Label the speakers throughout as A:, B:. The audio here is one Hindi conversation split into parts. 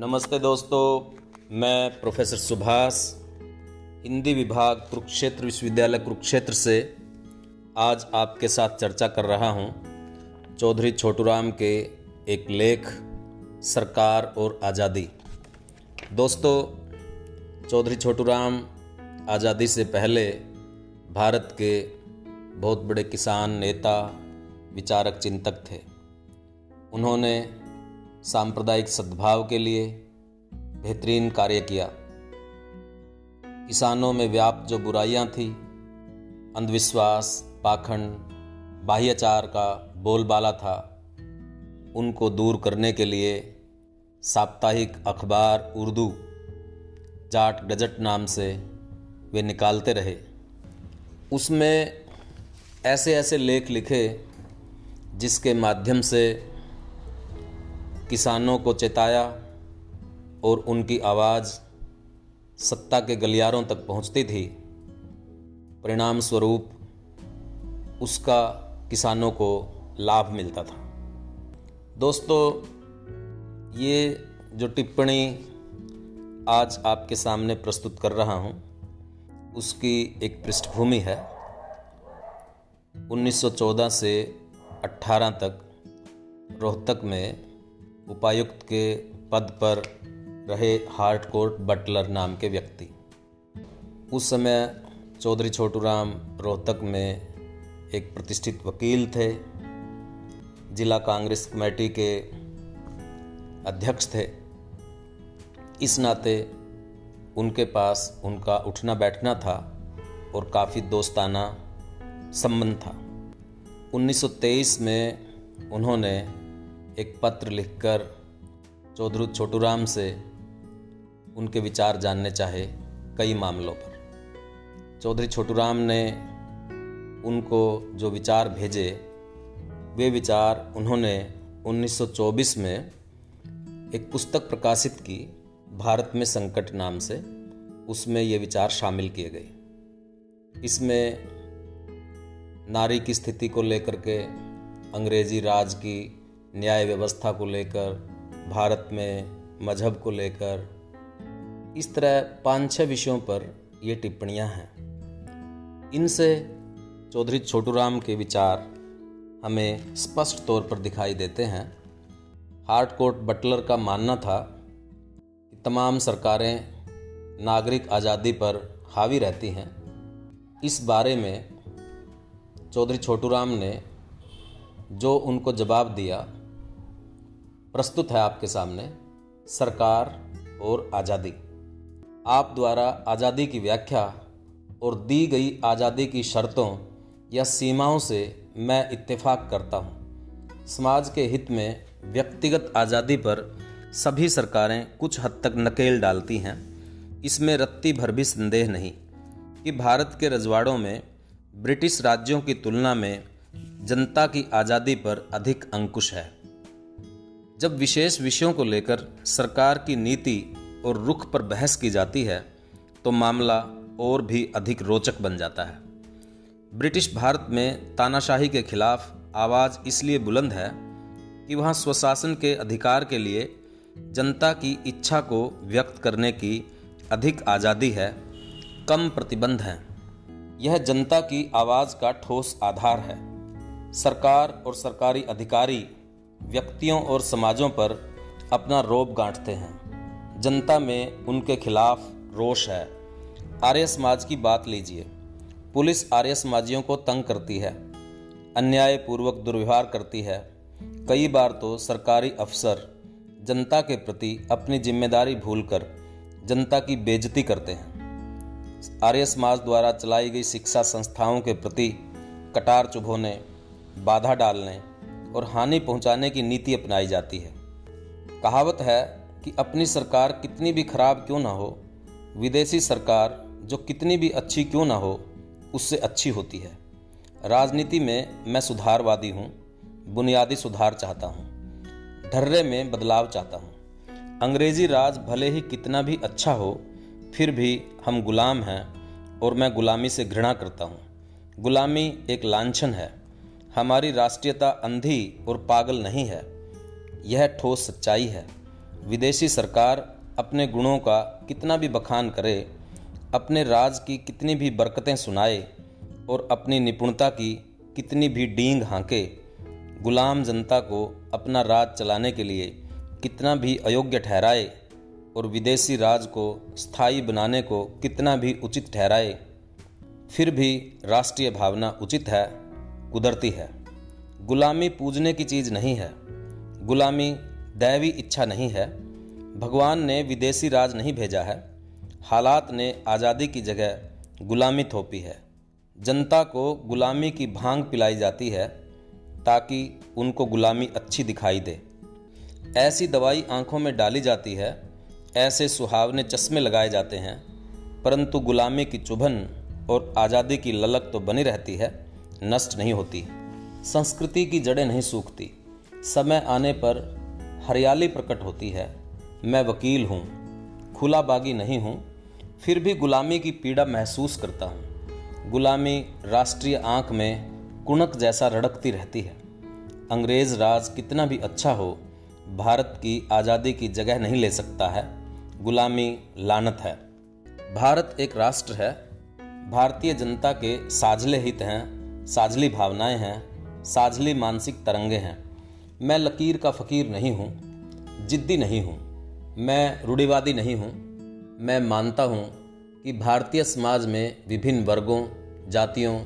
A: नमस्ते दोस्तों, मैं प्रोफेसर सुभाष, हिंदी विभाग कुरुक्षेत्र विश्वविद्यालय कुरुक्षेत्र से आज आपके साथ चर्चा कर रहा हूँ चौधरी छोटूराम के एक लेख, सरकार और आज़ादी। दोस्तों, चौधरी छोटूराम आज़ादी से पहले भारत के बहुत बड़े किसान, नेता, विचारक, चिंतक थे। उन्होंने सांप्रदायिक सद्भाव के लिए बेहतरीन कार्य किया। किसानों में व्याप्त जो बुराइयाँ थी, अंधविश्वास, पाखंड, बाह्याचार का बोलबाला था, उनको दूर करने के लिए साप्ताहिक अखबार उर्दू, जाट गजट नाम से वे निकालते रहे। उसमें ऐसे ऐसे लेख लिखे जिसके माध्यम से किसानों को चेताया और उनकी आवाज़ सत्ता के गलियारों तक पहुँचती थी। परिणाम स्वरूप उसका किसानों को लाभ मिलता था। दोस्तों, ये जो टिप्पणी आज आपके सामने प्रस्तुत कर रहा हूँ, उसकी एक पृष्ठभूमि है। 1914 से 18 तक रोहतक में उपायुक्त के पद पर रहे हार्टकोर्ट बटलर नाम के व्यक्ति। उस समय चौधरी छोटूराम रोहतक में एक प्रतिष्ठित वकील थे। जिला कांग्रेस कमेटी के अध्यक्ष थे। इस नाते उनके पास उनका उठना बैठना था और काफ़ी दोस्ताना संबंध था। 1923 में उन्होंने एक पत्र लिखकर चौधरी छोटूराम से उनके विचार जानने चाहे कई मामलों पर। चौधरी छोटूराम ने उनको जो विचार भेजे, वे विचार उन्होंने 1924 में एक पुस्तक प्रकाशित की, भारत में संकट नाम से, उसमें ये विचार शामिल किए गए। इसमें नारी की स्थिति को लेकर के अंग्रेज़ी राज की न्याय व्यवस्था को लेकर, भारत में मज़हब को लेकर, इस तरह पाँच छः विषयों पर ये टिप्पणियाँ हैं। इनसे चौधरी छोटूराम के विचार हमें स्पष्ट तौर पर दिखाई देते हैं। हार्ट कोर्ट बटलर का मानना था कि तमाम सरकारें नागरिक आज़ादी पर हावी रहती हैं। इस बारे में चौधरी छोटूराम ने जो उनको जवाब दिया प्रस्तुत है आपके सामने सरकार और आज़ादी। आप द्वारा आज़ादी की व्याख्या और दी गई आज़ादी की शर्तों या सीमाओं से मैं इत्तेफाक करता हूँ। समाज के हित में व्यक्तिगत आज़ादी पर सभी सरकारें कुछ हद तक नकेल डालती हैं। इसमें रत्ती भर भी संदेह नहीं कि भारत के रजवाड़ों में ब्रिटिश राज्यों की तुलना में जनता की आज़ादी पर अधिक अंकुश है। जब विशेष विषयों को लेकर सरकार की नीति और रुख पर बहस की जाती है तो मामला और भी अधिक रोचक बन जाता है। ब्रिटिश भारत में तानाशाही के खिलाफ आवाज़ इसलिए बुलंद है कि वहाँ स्वशासन के अधिकार के लिए जनता की इच्छा को व्यक्त करने की अधिक आज़ादी है, कम प्रतिबंध हैं। यह जनता की आवाज़ का ठोस आधार है। सरकार और सरकारी अधिकारी व्यक्तियों और समाजों पर अपना रोब गांठते हैं। जनता में उनके खिलाफ रोष है। आर्य समाज की बात लीजिए। पुलिस आर्य समाजियों को तंग करती है। अन्यायपूर्वक दुर्व्यवहार करती है। कई बार तो सरकारी अफसर जनता के प्रति अपनी ज़िम्मेदारी भूलकर जनता की बेजती करते हैं। आर्य समाज द्वारा चलाई गई शिक्षा संस्थाओं के प्रति कटार चुभोने, बाधा डालने और हानि पहुँचाने की नीति अपनाई जाती है। कहावत है कि अपनी सरकार कितनी भी खराब क्यों ना हो, विदेशी सरकार जो कितनी भी अच्छी क्यों ना हो, उससे अच्छी होती है। राजनीति में मैं सुधारवादी हूँ, बुनियादी सुधार चाहता हूँ, ढर्रे में बदलाव चाहता हूँ। अंग्रेज़ी राज भले ही कितना भी अच्छा हो, फिर भी हम गुलाम हैं और मैं गुलामी से घृणा करता हूँ। गुलामी एक लांछन है हमारी राष्ट्रीयता अंधी और पागल नहीं है। यह ठोस सच्चाई है। विदेशी सरकार अपने गुणों का कितना भी बखान करे, अपने राज की कितनी भी बरकतें सुनाए और अपनी निपुणता की कितनी भी डींग हाँके, गुलाम जनता को अपना राज चलाने के लिए कितना भी अयोग्य ठहराए और विदेशी राज को स्थायी बनाने को कितना भी उचित ठहराए, फिर भी राष्ट्रीय भावना उचित है। कुदरती है। गुलामी पूजने की चीज़ नहीं है। गुलामी दैवी इच्छा नहीं है। भगवान ने विदेशी राज नहीं भेजा है। हालात ने आज़ादी की जगह गुलामी थोपी है। जनता को गुलामी की भाँग पिलाई जाती है ताकि उनको गुलामी अच्छी दिखाई दे। ऐसी दवाई आँखों में डाली जाती है। ऐसे सुहावने चश्मे लगाए जाते हैं। परंतु गुलामी की चुभन और आज़ादी की ललक तो बनी रहती है। नष्ट नहीं होती, संस्कृति की जड़ें नहीं सूखती। समय आने पर हरियाली प्रकट होती है। मैं वकील हूँ, खुला बागी नहीं हूँ, फिर भी गुलामी की पीड़ा महसूस करता हूँ। गुलामी राष्ट्रीय आँख में कुणक जैसा रड़कती रहती है। अंग्रेज़ राज कितना भी अच्छा हो, भारत की आज़ादी की जगह नहीं ले सकता है। गुलामी लानत है। भारत एक राष्ट्र है। भारतीय जनता के साझले हित हैं। साझली भावनाएँ हैं, साझली मानसिक तरंगे हैं। मैं लकीर का फ़कीर नहीं हूँ, जिद्दी नहीं हूँ, मैं रूढ़िवादी नहीं हूँ। मैं मानता हूँ कि भारतीय समाज में विभिन्न वर्गों, जातियों,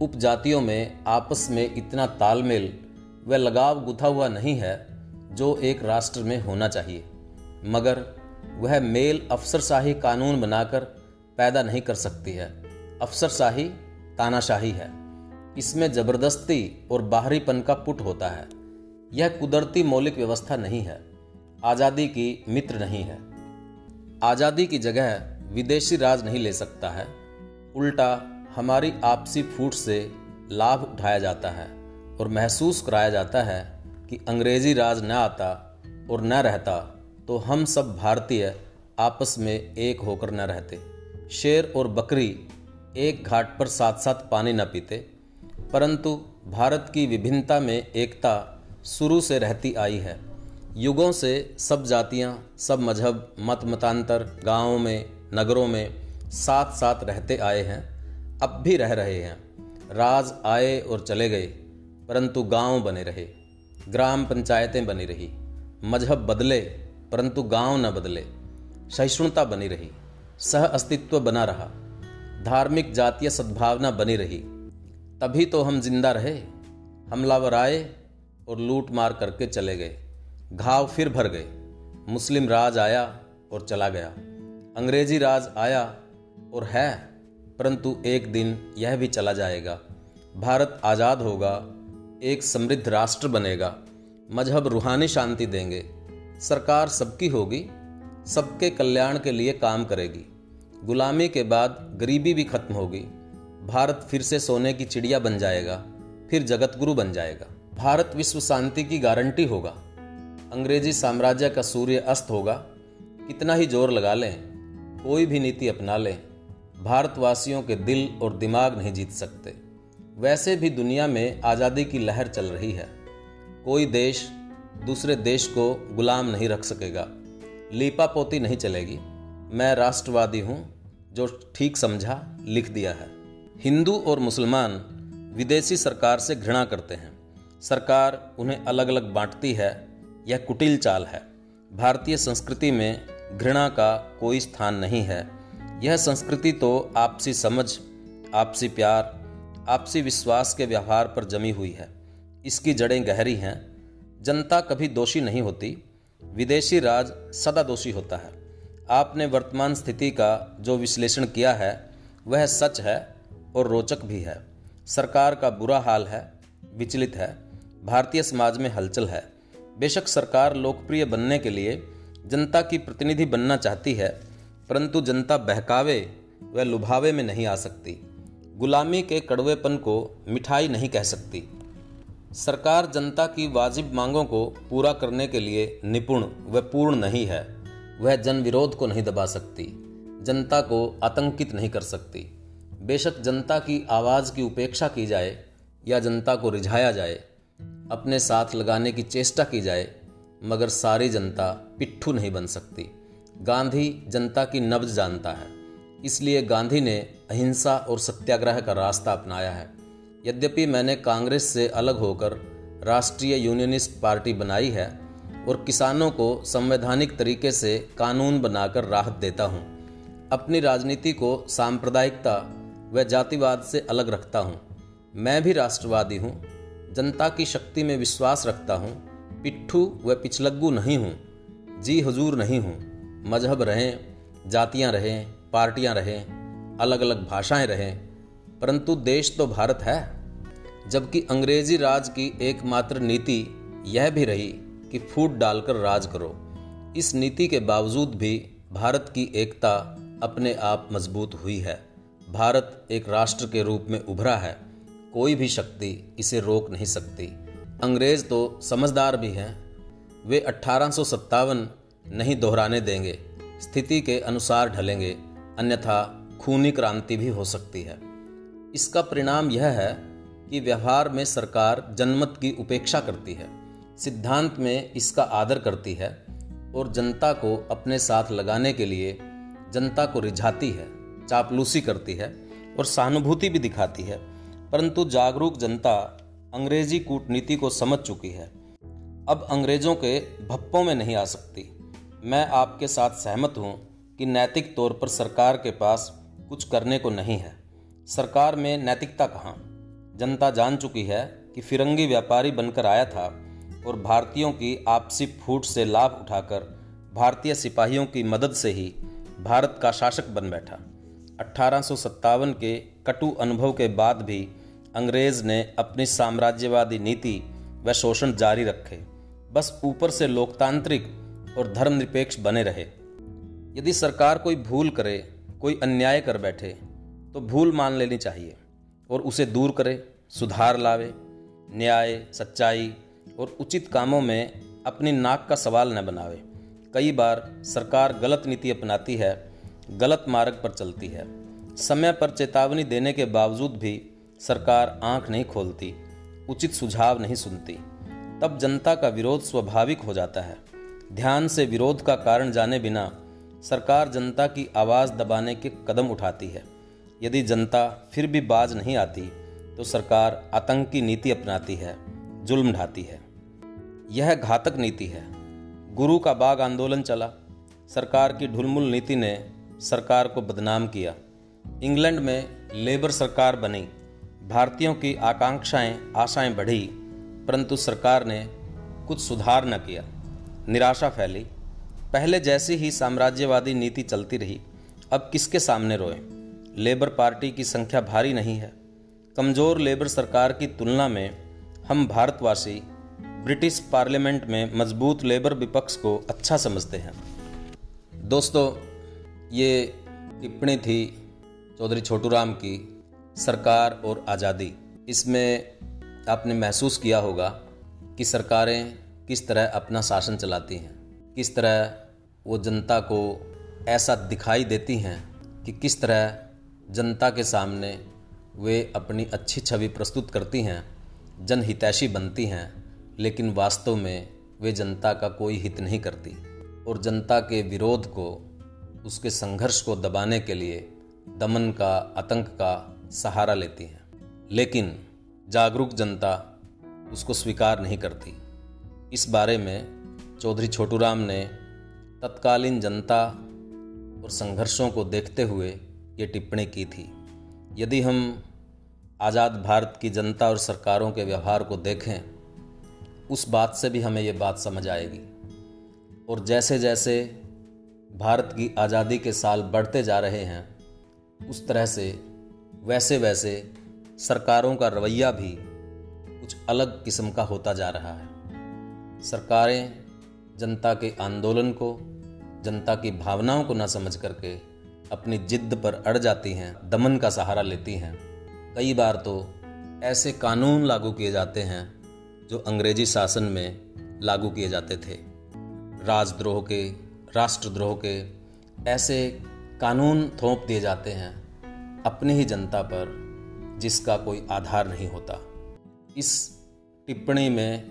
A: उपजातियों में आपस में इतना तालमेल व लगाव गुथा हुआ नहीं है जो एक राष्ट्र में होना चाहिए। मगर वह मेल अफसरशाही कानून बनाकर पैदा नहीं कर सकती है। अफसरशाही तानाशाही है। इसमें ज़बरदस्ती और बाहरीपन का पुट होता है। यह कुदरती मौलिक व्यवस्था नहीं है। आज़ादी की मित्र नहीं है। आज़ादी की जगह विदेशी राज नहीं ले सकता है। उल्टा हमारी आपसी फूट से लाभ उठाया जाता है और महसूस कराया जाता है कि अंग्रेज़ी राज न आता और न रहता तो हम सब भारतीय आपस में एक होकर न रहते। शेर और बकरी एक घाट पर साथ साथ पानी न पीते। परंतु भारत की विभिन्नता में एकता शुरू से रहती आई है। युगों से सब जातियाँ, सब मज़हब मत मतांतर गाँवों में नगरों में साथ साथ रहते आए हैं अब भी रह रहे हैं। राज आए और चले गए परंतु गाँव बने रहे ग्राम पंचायतें बनी रही मज़हब बदले परंतु गाँव न बदले सहिष्णुता बनी रही सह अस्तित्व बना रहा धार्मिक जातीय सद्भावना बनी रही तभी तो हम ज़िंदा रहे, हमलावर आए और लूट मार करके चले गए। घाव फिर भर गए। मुस्लिम राज आया और चला गया। अंग्रेज़ी राज आया और है, परंतु एक दिन यह भी चला जाएगा। भारत आज़ाद होगा, एक समृद्ध राष्ट्र बनेगा। मज़हब रूहानी शांति देंगे। सरकार सबकी होगी, सबके कल्याण के लिए काम करेगी। गुलामी के बाद गरीबी भी खत्म होगी। भारत फिर से सोने की चिड़िया बन जाएगा, फिर जगत गुरु बन जाएगा। भारत विश्व शांति की गारंटी होगा। अंग्रेज़ी साम्राज्य का सूर्य अस्त होगा। कितना ही ज़ोर लगा लें, कोई भी नीति अपना लें, भारतवासियों के दिल और दिमाग नहीं जीत सकते। वैसे भी दुनिया में आज़ादी की लहर चल रही है। कोई देश दूसरे देश को गुलाम नहीं रख सकेगा। लीपा पोती नहीं चलेगी। मैं राष्ट्रवादी हूँ, जो ठीक समझा, लिख दिया है। हिंदू और मुसलमान विदेशी सरकार से घृणा करते हैं। सरकार उन्हें अलग अलग बांटती है, यह कुटिल चाल है। भारतीय संस्कृति में घृणा का कोई स्थान नहीं है। यह संस्कृति तो आपसी समझ, आपसी प्यार, आपसी विश्वास के व्यवहार पर जमी हुई है। इसकी जड़ें गहरी हैं। जनता कभी दोषी नहीं होती। विदेशी राज सदा दोषी होता है। आपने वर्तमान स्थिति का जो विश्लेषण किया है, वह सच है और रोचक भी है। सरकार का बुरा हाल है, विचलित है। भारतीय समाज में हलचल है। बेशक सरकार लोकप्रिय बनने के लिए जनता की प्रतिनिधि बनना चाहती है, परंतु जनता बहकावे व लुभावे में नहीं आ सकती। गुलामी के कड़वेपन को मिठाई नहीं कह सकती। सरकार जनता की वाजिब मांगों को पूरा करने के लिए निपुण व पूर्ण नहीं है। वह जन विरोध को नहीं दबा सकती। जनता को आतंकित नहीं कर सकती। बेशक जनता की आवाज़ की उपेक्षा की जाए या जनता को रिझाया जाए, अपने साथ लगाने की चेष्टा की जाए, मगर सारी जनता पिट्ठू नहीं बन सकती। गांधी जनता की नब्ज जानता है, इसलिए गांधी ने अहिंसा और सत्याग्रह का रास्ता अपनाया है। यद्यपि मैंने कांग्रेस से अलग होकर राष्ट्रीय यूनियनिस्ट पार्टी बनाई है और किसानों को संवैधानिक तरीके से कानून बनाकर राहत देता हूँ, अपनी राजनीति को सांप्रदायिकता व जातिवाद से अलग रखता हूँ। मैं भी राष्ट्रवादी हूँ। जनता की शक्ति में विश्वास रखता हूँ। पिट्ठू व पिछलग्गू नहीं हूँ। जी हजूर नहीं हूँ। मज़हब रहें, जातियाँ रहें, पार्टियाँ रहें अलग अलग भाषाएँ रहें। परंतु देश तो भारत है। जबकि अंग्रेज़ी राज की एकमात्र नीति यह भी रही कि फूट डालकर राज करो। इस नीति के बावजूद भी भारत की एकता अपने आप मज़बूत हुई है। भारत एक राष्ट्र के रूप में उभरा है। कोई भी शक्ति इसे रोक नहीं सकती। अंग्रेज़ तो समझदार भी हैं। वे अट्ठारह नहीं दोहराने देंगे। स्थिति के अनुसार ढलेंगे। अन्यथा खूनी क्रांति भी हो सकती है। इसका परिणाम यह है कि व्यवहार में सरकार जनमत की उपेक्षा करती है। सिद्धांत में इसका आदर करती है और जनता को अपने साथ लगाने के लिए जनता को रिझाती है। चापलूसी करती है और सहानुभूति भी दिखाती है, परंतु जागरूक जनता अंग्रेज़ी कूटनीति को समझ चुकी है। अब अंग्रेज़ों के भप्पों में नहीं आ सकती। मैं आपके साथ सहमत हूँ कि नैतिक तौर पर सरकार के पास कुछ करने को नहीं है। सरकार में नैतिकता कहाँ? जनता जान चुकी है कि फिरंगी व्यापारी बनकर आया था और भारतीयों की आपसी फूट से लाभ उठाकर भारतीय सिपाहियों की मदद से ही भारत का शासक बन बैठा। अठारह के कटु अनुभव के बाद भी अंग्रेज़ ने अपनी साम्राज्यवादी नीति व शोषण जारी रखे। बस ऊपर से लोकतांत्रिक और धर्मनिरपेक्ष बने रहे। यदि सरकार कोई भूल करे, कोई अन्याय कर बैठे तो भूल मान लेनी चाहिए और उसे दूर करे, सुधार लावे, न्याय, सच्चाई और उचित कामों में अपनी नाक का सवाल न बनावे। कई बार सरकार गलत नीति अपनाती है गलत मार्ग पर चलती है। समय पर चेतावनी देने के बावजूद भी सरकार आँख नहीं खोलती, उचित सुझाव नहीं सुनती। तब जनता का विरोध स्वाभाविक हो जाता है। ध्यान से विरोध का कारण जाने बिना सरकार जनता की आवाज़ दबाने के कदम उठाती है। यदि जनता फिर भी बाज नहीं आती तो सरकार आतंकी नीति अपनाती है, जुल्म ढाती है। यह घातक नीति है। गुरु का बाग आंदोलन चला। सरकार की ढुलमुल नीति ने सरकार को बदनाम किया। इंग्लैंड में लेबर सरकार बनी। भारतीयों की आकांक्षाएँ, आशाएँ बढ़ी, परंतु सरकार ने कुछ सुधार न किया। निराशा फैली। पहले जैसी ही साम्राज्यवादी नीति चलती रही, अब किसके सामने रोए? लेबर पार्टी की संख्या भारी नहीं है। कमज़ोर लेबर सरकार की तुलना में हम भारतवासी ब्रिटिश पार्लियामेंट में मज़बूत लेबर विपक्ष को अच्छा समझते हैं। दोस्तों ये टिप्पणी थी चौधरी छोटू राम की, सरकार और आज़ादी। इसमें आपने महसूस किया होगा कि सरकारें किस तरह अपना शासन चलाती हैं, किस तरह वो जनता को ऐसा दिखाई देती हैं कि किस तरह जनता के सामने वे अपनी अच्छी छवि प्रस्तुत करती हैं, जनहितैषी बनती हैं, लेकिन वास्तव में वे जनता का कोई हित नहीं करती। और जनता के विरोध को उसके संघर्ष को दबाने के लिए दमन का, आतंक का सहारा लेती हैं। लेकिन जागरूक जनता उसको स्वीकार नहीं करती। इस बारे में चौधरी छोटूराम ने तत्कालीन जनता और संघर्षों को देखते हुए ये टिप्पणी की थी। यदि हम आज़ाद भारत की जनता और सरकारों के व्यवहार को देखें, उस बात से भी हमें ये बात समझ आएगी। और जैसे जैसे भारत की आज़ादी के साल बढ़ते जा रहे हैं, उस तरह से वैसे वैसे सरकारों का रवैया भी कुछ अलग किस्म का होता जा रहा है। सरकारें जनता के आंदोलन को, जनता की भावनाओं को न समझ करके अपनी जिद्द पर अड़ जाती हैं, दमन का सहारा लेती हैं। कई बार तो ऐसे कानून लागू किए जाते हैं, जो अंग्रेज़ी शासन में लागू किए जाते थे। राजद्रोह के राष्ट्रद्रोह के ऐसे कानून थोप दिए जाते हैं अपनी ही जनता पर जिसका कोई आधार नहीं होता। इस टिप्पणी में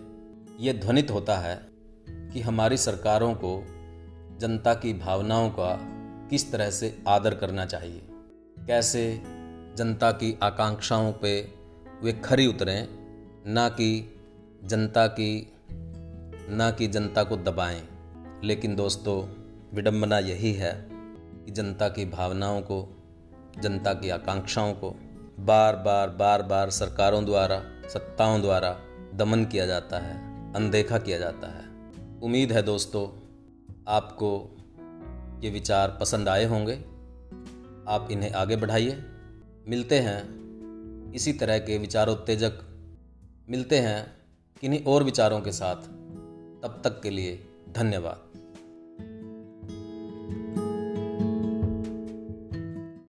A: ये ध्वनित होता है कि हमारी सरकारों को जनता की भावनाओं का किस तरह से आदर करना चाहिए। कैसे जनता की आकांक्षाओं पे वे खरी उतरें, ना कि जनता की, ना कि जनता को दबाएँ। लेकिन दोस्तों, विडंबना यही है कि जनता की भावनाओं को, जनता की आकांक्षाओं को बार बार बार बार सरकारों द्वारा, सत्ताओं द्वारा दमन किया जाता है, अनदेखा किया जाता है। उम्मीद है दोस्तों, आपको ये विचार पसंद आए होंगे। आप इन्हें आगे बढ़ाइए। मिलते हैं इसी तरह के विचारोत्तेजक, मिलते हैं किन्हीं और विचारों के साथ। तब तक के लिए धन्यवाद।